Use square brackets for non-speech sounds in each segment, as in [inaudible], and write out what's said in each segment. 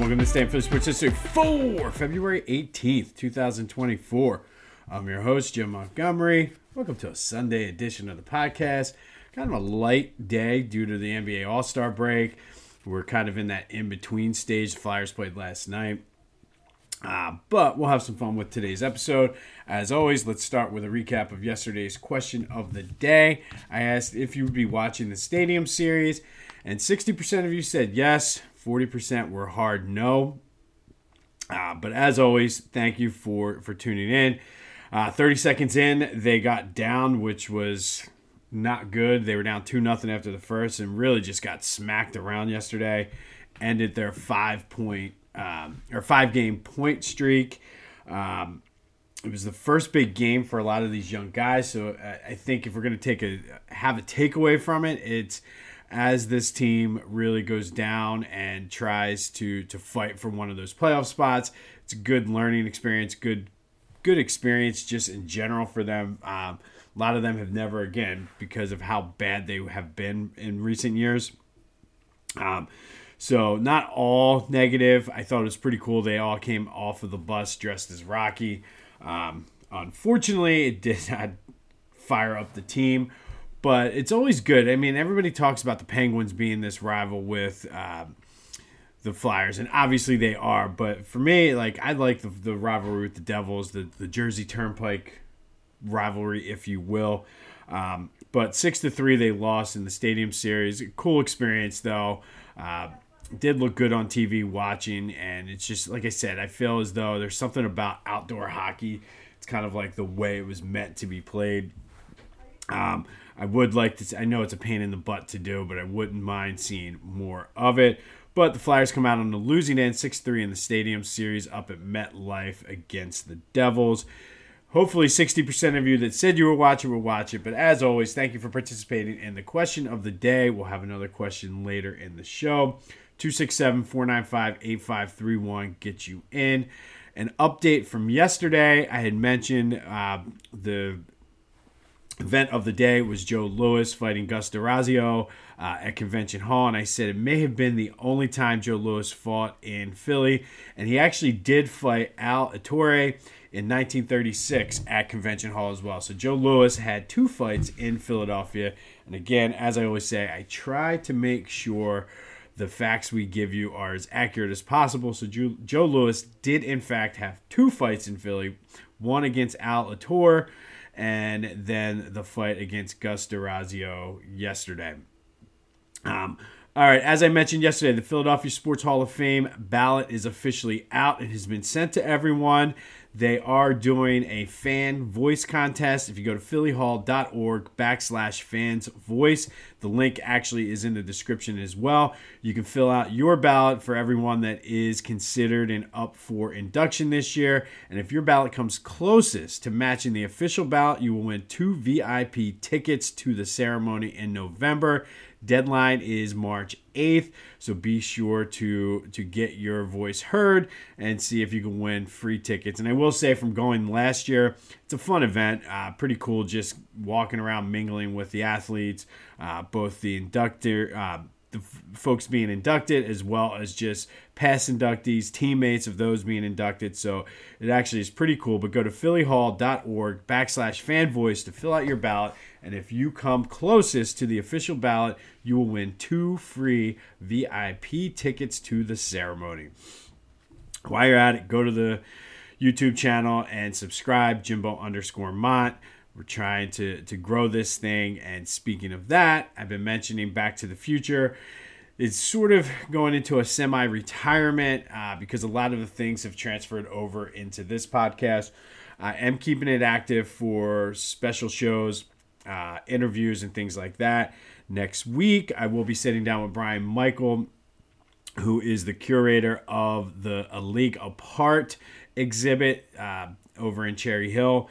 Welcome to Stand for Sports History for February 18th, 2024. I'm your host, Jim Montgomery. Welcome to a Sunday edition of the podcast. Kind of a light day due to the NBA All Star break. We're kind of in that in between stage. The Flyers played last night. Uh, but we'll have some fun with today's episode. As always, let's start with a recap of yesterday's question of the day. I asked if you would be watching the Stadium Series, and 60% of you said yes, 40% were hard no. Uh, but as always, thank you for, for tuning in. Uh, 30 seconds in, they got down, which was not good. They were down 2 nothing after the first and really just got smacked around yesterday. Ended their five point um, or five game point streak. Um, it was the first big game for a lot of these young guys. So uh, I think if we're going to take a have a takeaway from it, it's as this team really goes down and tries to to fight for one of those playoff spots. It's a good learning experience, good good experience just in general for them. Um, a lot of them have never again because of how bad they have been in recent years. Um, so not all negative. I thought it was pretty cool. They all came off of the bus dressed as Rocky. Um, unfortunately, it did not fire up the team, but it's always good. I mean, everybody talks about the Penguins being this rival with uh, the Flyers, and obviously they are. But for me, like I like the, the rivalry with the Devils, the the Jersey Turnpike rivalry, if you will. Um, but six to three, they lost in the Stadium Series. Cool experience though. Uh, did look good on TV watching, and it's just like I said, I feel as though there's something about outdoor hockey. It's kind of like the way it was meant to be played. Um, I would like to. I know it's a pain in the butt to do, but I wouldn't mind seeing more of it. But the Flyers come out on the losing end, 6 3 in the Stadium Series up at MetLife against the Devils. Hopefully, 60% of you that said you were watching will watch it. But as always, thank you for participating in the question of the day. We'll have another question later in the show. 267 495 8531 get you in. An update from yesterday I had mentioned uh, the event of the day was Joe Louis fighting Gus D'Orazio uh, at Convention Hall, and I said it may have been the only time Joe Louis fought in Philly, and he actually did fight Al Ettore in 1936 at Convention Hall as well. So Joe Louis had two fights in Philadelphia, and again, as I always say, I try to make sure the facts we give you are as accurate as possible. So Joe, Joe Louis did in fact have two fights in Philly, one against Al Ettore, and then the fight against Gus D'Orazio yesterday. Um, all right, as I mentioned yesterday, the Philadelphia Sports Hall of Fame ballot is officially out. It has been sent to everyone. They are doing a fan voice contest. If you go to phillyhall.org backslash fans voice, the link actually is in the description as well. You can fill out your ballot for everyone that is considered and up for induction this year. And if your ballot comes closest to matching the official ballot, you will win two VIP tickets to the ceremony in November. Deadline is March 8th, so be sure to to get your voice heard and see if you can win free tickets. And I will say, from going last year, it's a fun event, uh, pretty cool. Just walking around, mingling with the athletes, uh, both the inductor. Uh, the f- folks being inducted as well as just past inductees, teammates of those being inducted. So it actually is pretty cool. But go to phillyhall.org backslash fan voice to fill out your ballot. And if you come closest to the official ballot, you will win two free VIP tickets to the ceremony. While you're at it, go to the YouTube channel and subscribe, Jimbo underscore Mont. We're trying to, to grow this thing. And speaking of that, I've been mentioning Back to the Future. It's sort of going into a semi retirement uh, because a lot of the things have transferred over into this podcast. I am keeping it active for special shows, uh, interviews, and things like that. Next week, I will be sitting down with Brian Michael, who is the curator of the A League Apart exhibit uh, over in Cherry Hill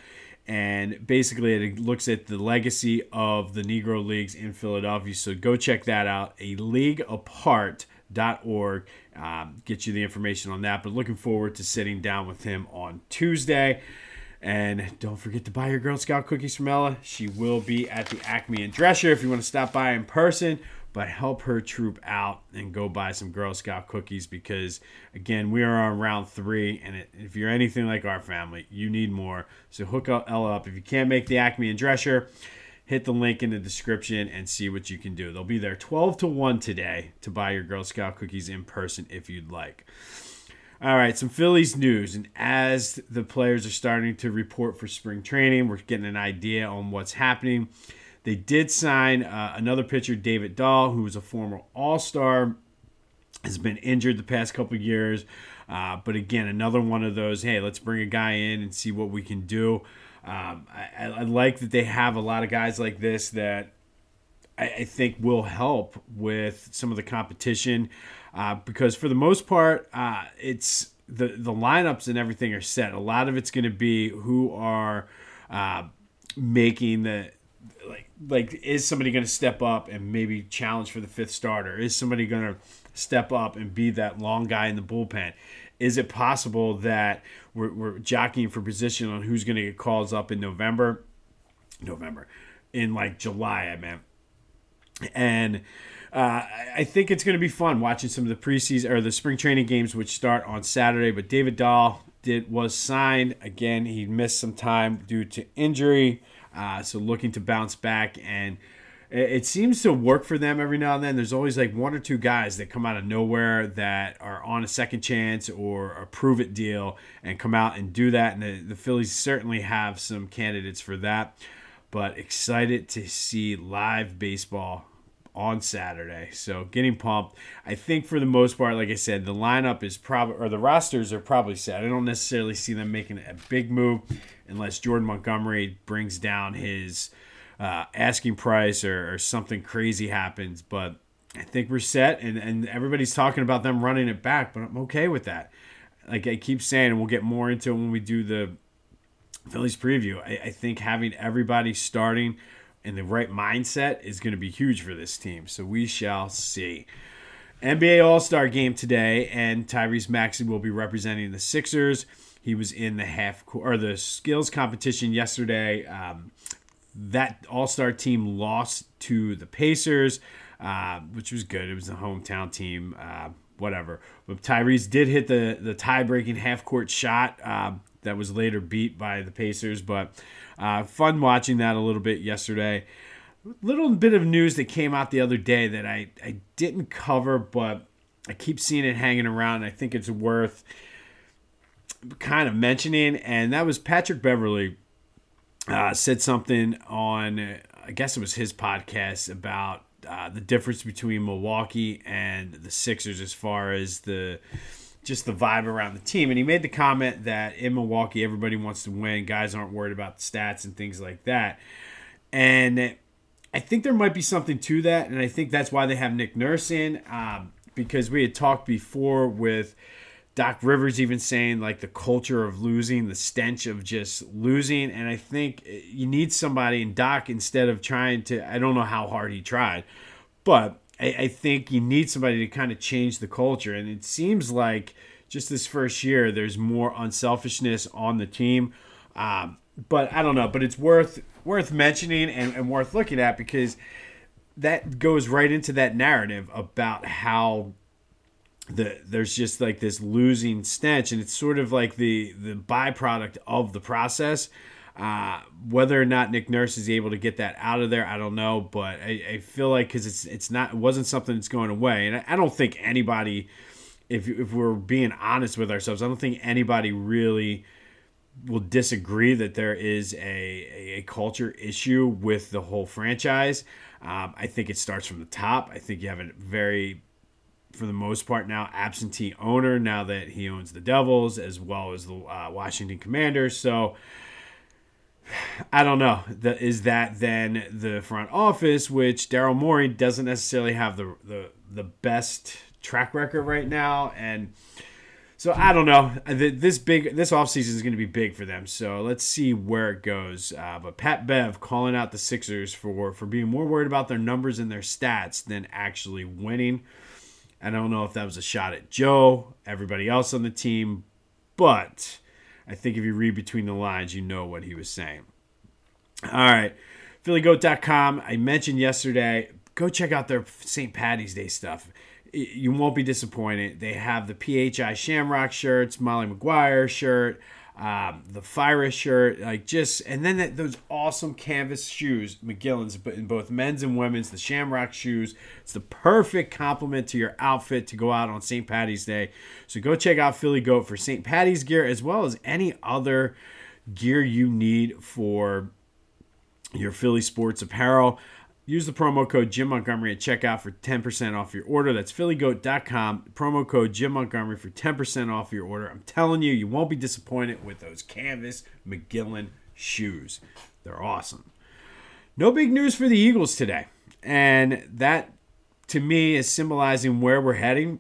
and basically it looks at the legacy of the Negro Leagues in Philadelphia. So go check that out, a leagueapart.org. Um, get you the information on that. But looking forward to sitting down with him on Tuesday. And don't forget to buy your Girl Scout cookies from Ella. She will be at the Acme in Dresher if you want to stop by in person. but help her troop out and go buy some Girl Scout cookies because, again, we are on round three. And if you're anything like our family, you need more. So hook Ella up. If you can't make the Acme and Dresher, hit the link in the description and see what you can do. They'll be there 12 to 1 today to buy your Girl Scout cookies in person if you'd like. All right, some Phillies news. And as the players are starting to report for spring training, we're getting an idea on what's happening. They did sign uh, another pitcher, David Dahl, who was a former All Star, has been injured the past couple years. Uh, but again, another one of those. Hey, let's bring a guy in and see what we can do. Um, I, I, like that they have a lot of guys like this that I, I think will help with some of the competition uh, because for the most part, uh, it's the the lineups and everything are set. A lot of it's going to be who are uh, making the like like is somebody going to step up and maybe challenge for the fifth starter? Is somebody going to step up and be that long guy in the bullpen? Is it possible that we're, we're jockeying for position on who's going to get calls up in November? November, in like July, I meant. And uh, I think it's going to be fun watching some of the preseason or the spring training games, which start on Saturday. But David Dahl did was signed again. He missed some time due to injury. Uh, so looking to bounce back and it seems to work for them every now and then. There's always like one or two guys that come out of nowhere that are on a second chance or a prove it deal and come out and do that. And the, the Phillies certainly have some candidates for that. But excited to see live baseball on Saturday. So getting pumped. I think for the most part, like I said, the lineup is probably or the rosters are probably set. I don't necessarily see them making a big move unless Jordan Montgomery brings down his uh, asking price or, or, something crazy happens. But I think we're set, and, and everybody's talking about them running it back, but I'm okay with that. Like I keep saying, and we'll get more into it when we do the Phillies preview. I, I think having everybody starting in the right mindset is going to be huge for this team. So we shall see. NBA All Star game today, and Tyrese Maxey will be representing the Sixers. He was in the half or the skills competition yesterday. Um, that All Star team lost to the Pacers, uh, which was good. It was the hometown team, uh, whatever. But Tyrese did hit the the tie breaking half court shot uh, that was later beat by the Pacers. But uh, fun watching that a little bit yesterday. Little bit of news that came out the other day that I, I didn't cover, but I keep seeing it hanging around. I think it's worth kind of mentioning, and that was Patrick Beverley uh, said something on, I guess it was his podcast about uh, the difference between Milwaukee and the Sixers as far as the just the vibe around the team. And he made the comment that in Milwaukee, everybody wants to win. Guys aren't worried about the stats and things like that. And I think there might be something to that. And I think that's why they have Nick Nurse in, um, because we had talked before with Doc Rivers even saying like the culture of losing, the stench of just losing. And I think you need somebody, and Doc, instead of trying to, I don't know how hard he tried, but I, I think you need somebody to kind of change the culture. And it seems like just this first year, there's more unselfishness on the team. Um, but I don't know, but it's worth worth mentioning and, and worth looking at because that goes right into that narrative about how the there's just like this losing stench and it's sort of like the the byproduct of the process uh, whether or not Nick Nurse is able to get that out of there, I don't know, but I, I feel like because it's it's not it wasn't something that's going away, and I, I don't think anybody, if if we're being honest with ourselves, I don't think anybody really will disagree that there is a, a culture issue with the whole franchise. Um, I think it starts from the top. I think you have a very for the most part now absentee owner now that he owns the Devils as well as the uh, Washington Commanders. So I don't know. The, is that then the front office, which Daryl Morey doesn't necessarily have the, the the best track record right now, and so I don't know. This big this offseason is going to be big for them. So let's see where it goes. Uh, but Pat Bev calling out the Sixers for for being more worried about their numbers and their stats than actually winning. I don't know if that was a shot at Joe, everybody else on the team, but I think if you read between the lines, you know what he was saying. All right. PhillyGoat.com. I mentioned yesterday, go check out their St. Patty's Day stuff. You won't be disappointed. They have the PHI Shamrock shirts, Molly Maguire shirt, um, the Fire shirt, like just, and then that, those awesome canvas shoes, McGillin's, but in both men's and women's, the Shamrock shoes. It's the perfect complement to your outfit to go out on St. Patty's Day. So go check out Philly Goat for St. Patty's gear as well as any other gear you need for your Philly sports apparel. Use the promo code Jim Montgomery at checkout for 10% off your order. That's phillygoat.com. Promo code Jim Montgomery for 10% off your order. I'm telling you, you won't be disappointed with those canvas McGillin shoes. They're awesome. No big news for the Eagles today. And that, to me, is symbolizing where we're heading.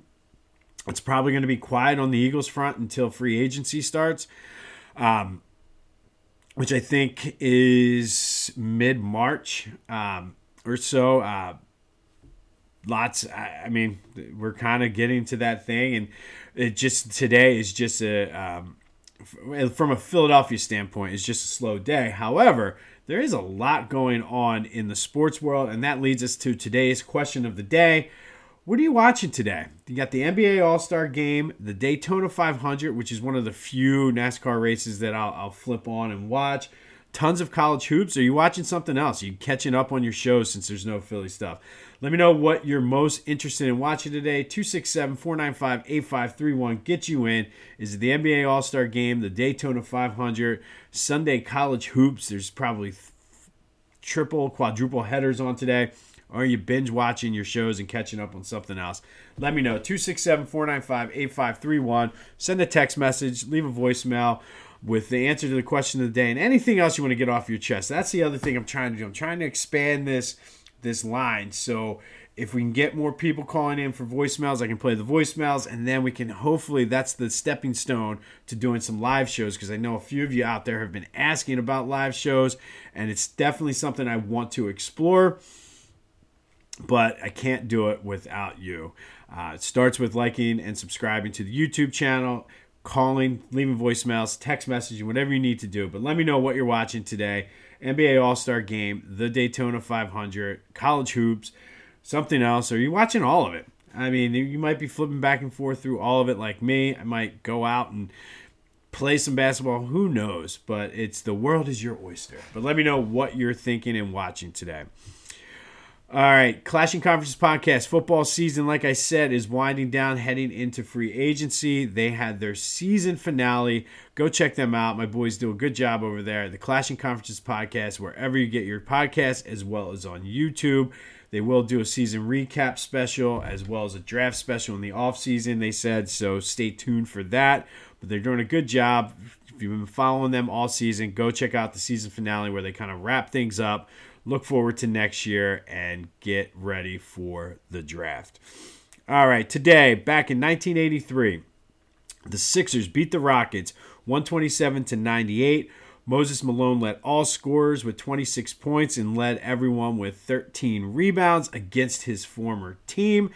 It's probably going to be quiet on the Eagles front until free agency starts. Um, which I think is mid March. Um, or so. Uh, lots. I, I mean, we're kind of getting to that thing, and it just today is just a um, from a Philadelphia standpoint, it's just a slow day. However, there is a lot going on in the sports world, and that leads us to today's question of the day. What are you watching today? You got the NBA All Star Game, the Daytona 500, which is one of the few NASCAR races that I'll, I'll flip on and watch tons of college hoops? Are you watching something else? Are you catching up on your shows since there's no Philly stuff? Let me know what you're most interested in watching today. 267 495 8531. Get you in. Is it the NBA All Star Game, the Daytona 500, Sunday college hoops? There's probably triple, quadruple headers on today. Or are you binge watching your shows and catching up on something else? Let me know. 267 495 8531. Send a text message, leave a voicemail with the answer to the question of the day and anything else you want to get off your chest. That's the other thing I'm trying to do. I'm trying to expand this this line. So if we can get more people calling in for voicemails, I can play the voicemails, and then we can hopefully that's the stepping stone to doing some live shows because I know a few of you out there have been asking about live shows, and it's definitely something I want to explore. But I can't do it without you. Uh, it starts with liking and subscribing to the YouTube channel calling, leaving voicemails, text messaging, whatever you need to do. But let me know what you're watching today. NBA All Star Game, the Daytona 500, college hoops, something else. Are you watching all of it? I mean, you might be flipping back and forth through all of it like me. I might go out and play some basketball. Who knows? But it's the world is your oyster. But let me know what you're thinking and watching today. All right, Clashing Conferences podcast. Football season, like I said, is winding down, heading into free agency. They had their season finale. Go check them out. My boys do a good job over there. The Clashing Conferences podcast, wherever you get your podcast, as well as on YouTube. They will do a season recap special as well as a draft special in the off season. They said so. Stay tuned for that. But they're doing a good job. If you've been following them all season, go check out the season finale where they kind of wrap things up look forward to next year and get ready for the draft. All right, today, back in 1983, the Sixers beat the Rockets 127 to 98. Moses Malone led all scorers with 26 points and led everyone with 13 rebounds against his former team.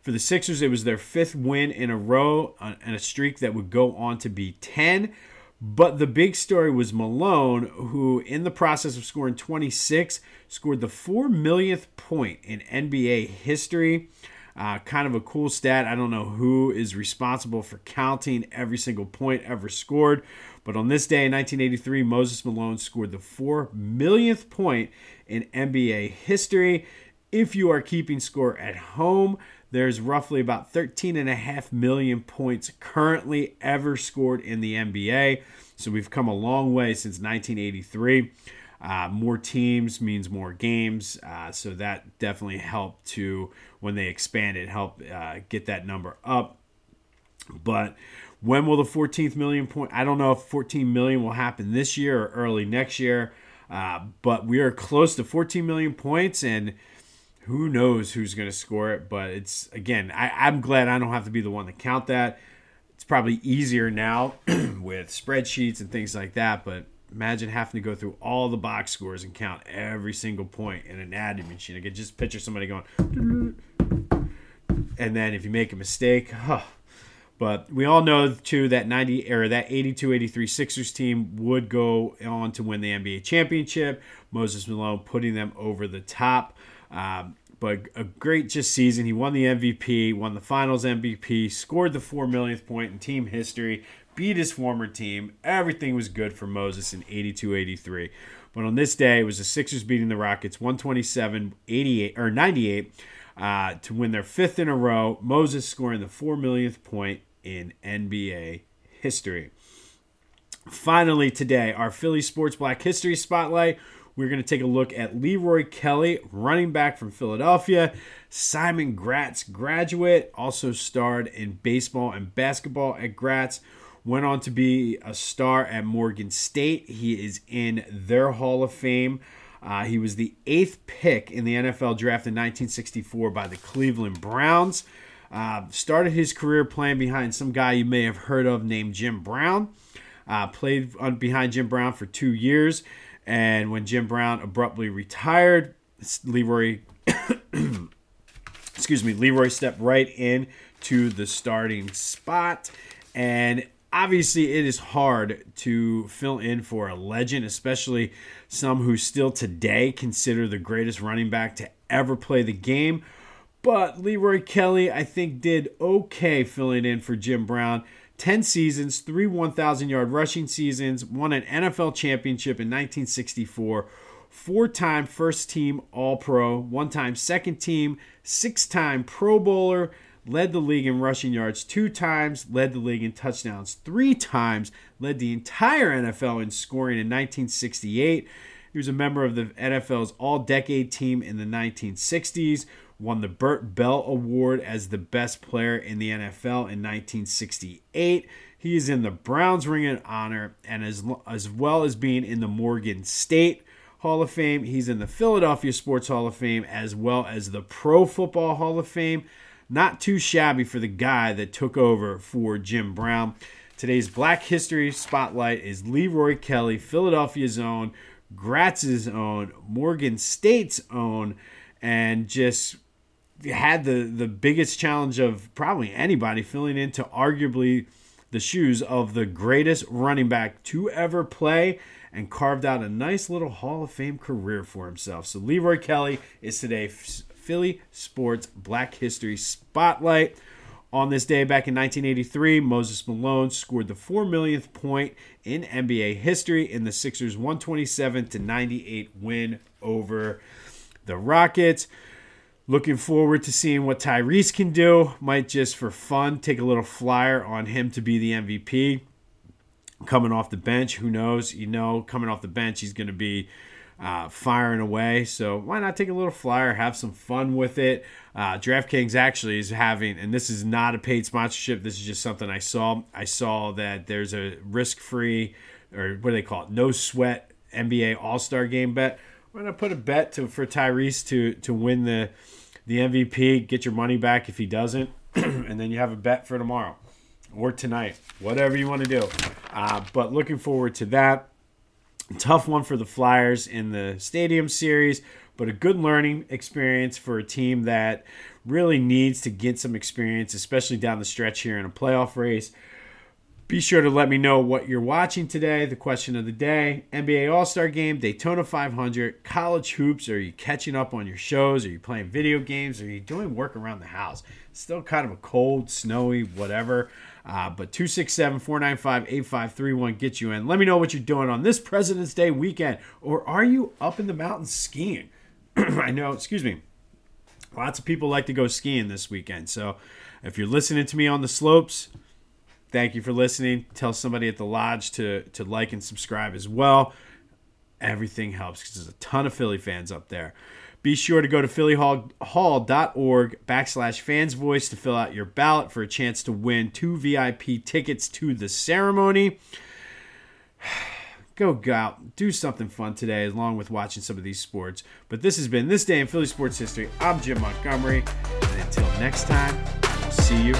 For the Sixers, it was their fifth win in a row uh, and a streak that would go on to be 10. But the big story was Malone, who, in the process of scoring 26, scored the four millionth point in NBA history. Uh, kind of a cool stat. I don't know who is responsible for counting every single point ever scored, but on this day in 1983, Moses Malone scored the four millionth point in NBA history. If you are keeping score at home, there's roughly about 13 and a half million points currently ever scored in the NBA. So we've come a long way since 1983. Uh, more teams means more games. Uh, so that definitely helped to, when they expanded, help uh, get that number up. But when will the 14th million point? I don't know if 14 million will happen this year or early next year. Uh, but we are close to 14 million points and who knows who's going to score it. But it's again, I, I'm glad I don't have to be the one to count that. It's probably easier now [clears throat] with spreadsheets and things like that. But imagine having to go through all the box scores and count every single point in an adding machine. I could just picture somebody going, and then if you make a mistake, huh. But we all know too that 90 or that 82-83 Sixers team would go on to win the NBA championship. Moses Malone putting them over the top. Um, but a great just season. He won the MVP, won the Finals MVP, scored the four millionth point in team history, beat his former team. Everything was good for Moses in 82-83. But on this day, it was the Sixers beating the Rockets 127 88 or 98 uh, to win their fifth in a row. Moses scoring the four millionth point in NBA history. Finally, today, our Philly Sports Black History Spotlight. We're going to take a look at Leroy Kelly, running back from Philadelphia. Simon Gratz, graduate, also starred in baseball and basketball at Gratz. Went on to be a star at Morgan State. He is in their Hall of Fame. Uh, he was the eighth pick in the NFL draft in 1964 by the Cleveland Browns. Uh, started his career playing behind some guy you may have heard of named Jim Brown. Uh, played on, behind Jim Brown for two years. And when Jim Brown abruptly retired, Leroy, [coughs] excuse me, Leroy stepped right in to the starting spot. And obviously, it is hard to fill in for a legend, especially some who still today consider the greatest running back to ever play the game. But Leroy Kelly, I think, did okay filling in for Jim Brown. 10 seasons, three 1,000 yard rushing seasons, won an NFL championship in 1964, four time first team All Pro, one time second team, six time Pro Bowler, led the league in rushing yards two times, led the league in touchdowns three times, led the entire NFL in scoring in 1968. He was a member of the NFL's All Decade team in the 1960s won the Bert Bell Award as the best player in the NFL in 1968. He is in the Browns Ring of Honor and as, as well as being in the Morgan State Hall of Fame. He's in the Philadelphia Sports Hall of Fame as well as the Pro Football Hall of Fame. Not too shabby for the guy that took over for Jim Brown. Today's Black History Spotlight is Leroy Kelly, Philadelphia's own, Gratz's own, Morgan State's own, and just had the the biggest challenge of probably anybody filling into arguably the shoes of the greatest running back to ever play and carved out a nice little Hall of Fame career for himself. So Leroy Kelly is today Philly Sports Black History Spotlight. On this day back in 1983, Moses Malone scored the 4 millionth point in NBA history in the Sixers 127 to 98 win over the Rockets. Looking forward to seeing what Tyrese can do. Might just for fun take a little flyer on him to be the MVP. Coming off the bench, who knows? You know, coming off the bench, he's going to be uh, firing away. So why not take a little flyer, have some fun with it? Uh, DraftKings actually is having, and this is not a paid sponsorship. This is just something I saw. I saw that there's a risk-free, or what do they call it, no sweat NBA All Star Game bet. I'm gonna put a bet to for Tyrese to to win the the MVP, get your money back if he doesn't, [clears throat] and then you have a bet for tomorrow or tonight, whatever you want to do. Uh, but looking forward to that. Tough one for the Flyers in the Stadium Series, but a good learning experience for a team that really needs to get some experience, especially down the stretch here in a playoff race. Be sure to let me know what you're watching today. The question of the day NBA All Star Game, Daytona 500, college hoops. Are you catching up on your shows? Are you playing video games? Are you doing work around the house? It's still kind of a cold, snowy, whatever. Uh, but 267 495 8531 gets you in. Let me know what you're doing on this President's Day weekend. Or are you up in the mountains skiing? [clears throat] I know, excuse me. Lots of people like to go skiing this weekend. So if you're listening to me on the slopes, Thank you for listening. Tell somebody at the lodge to to like and subscribe as well. Everything helps because there's a ton of Philly fans up there. Be sure to go to phillyhall.org backslash fans voice to fill out your ballot for a chance to win two VIP tickets to the ceremony. [sighs] Go out, do something fun today, along with watching some of these sports. But this has been This Day in Philly Sports History. I'm Jim Montgomery. And until next time, see you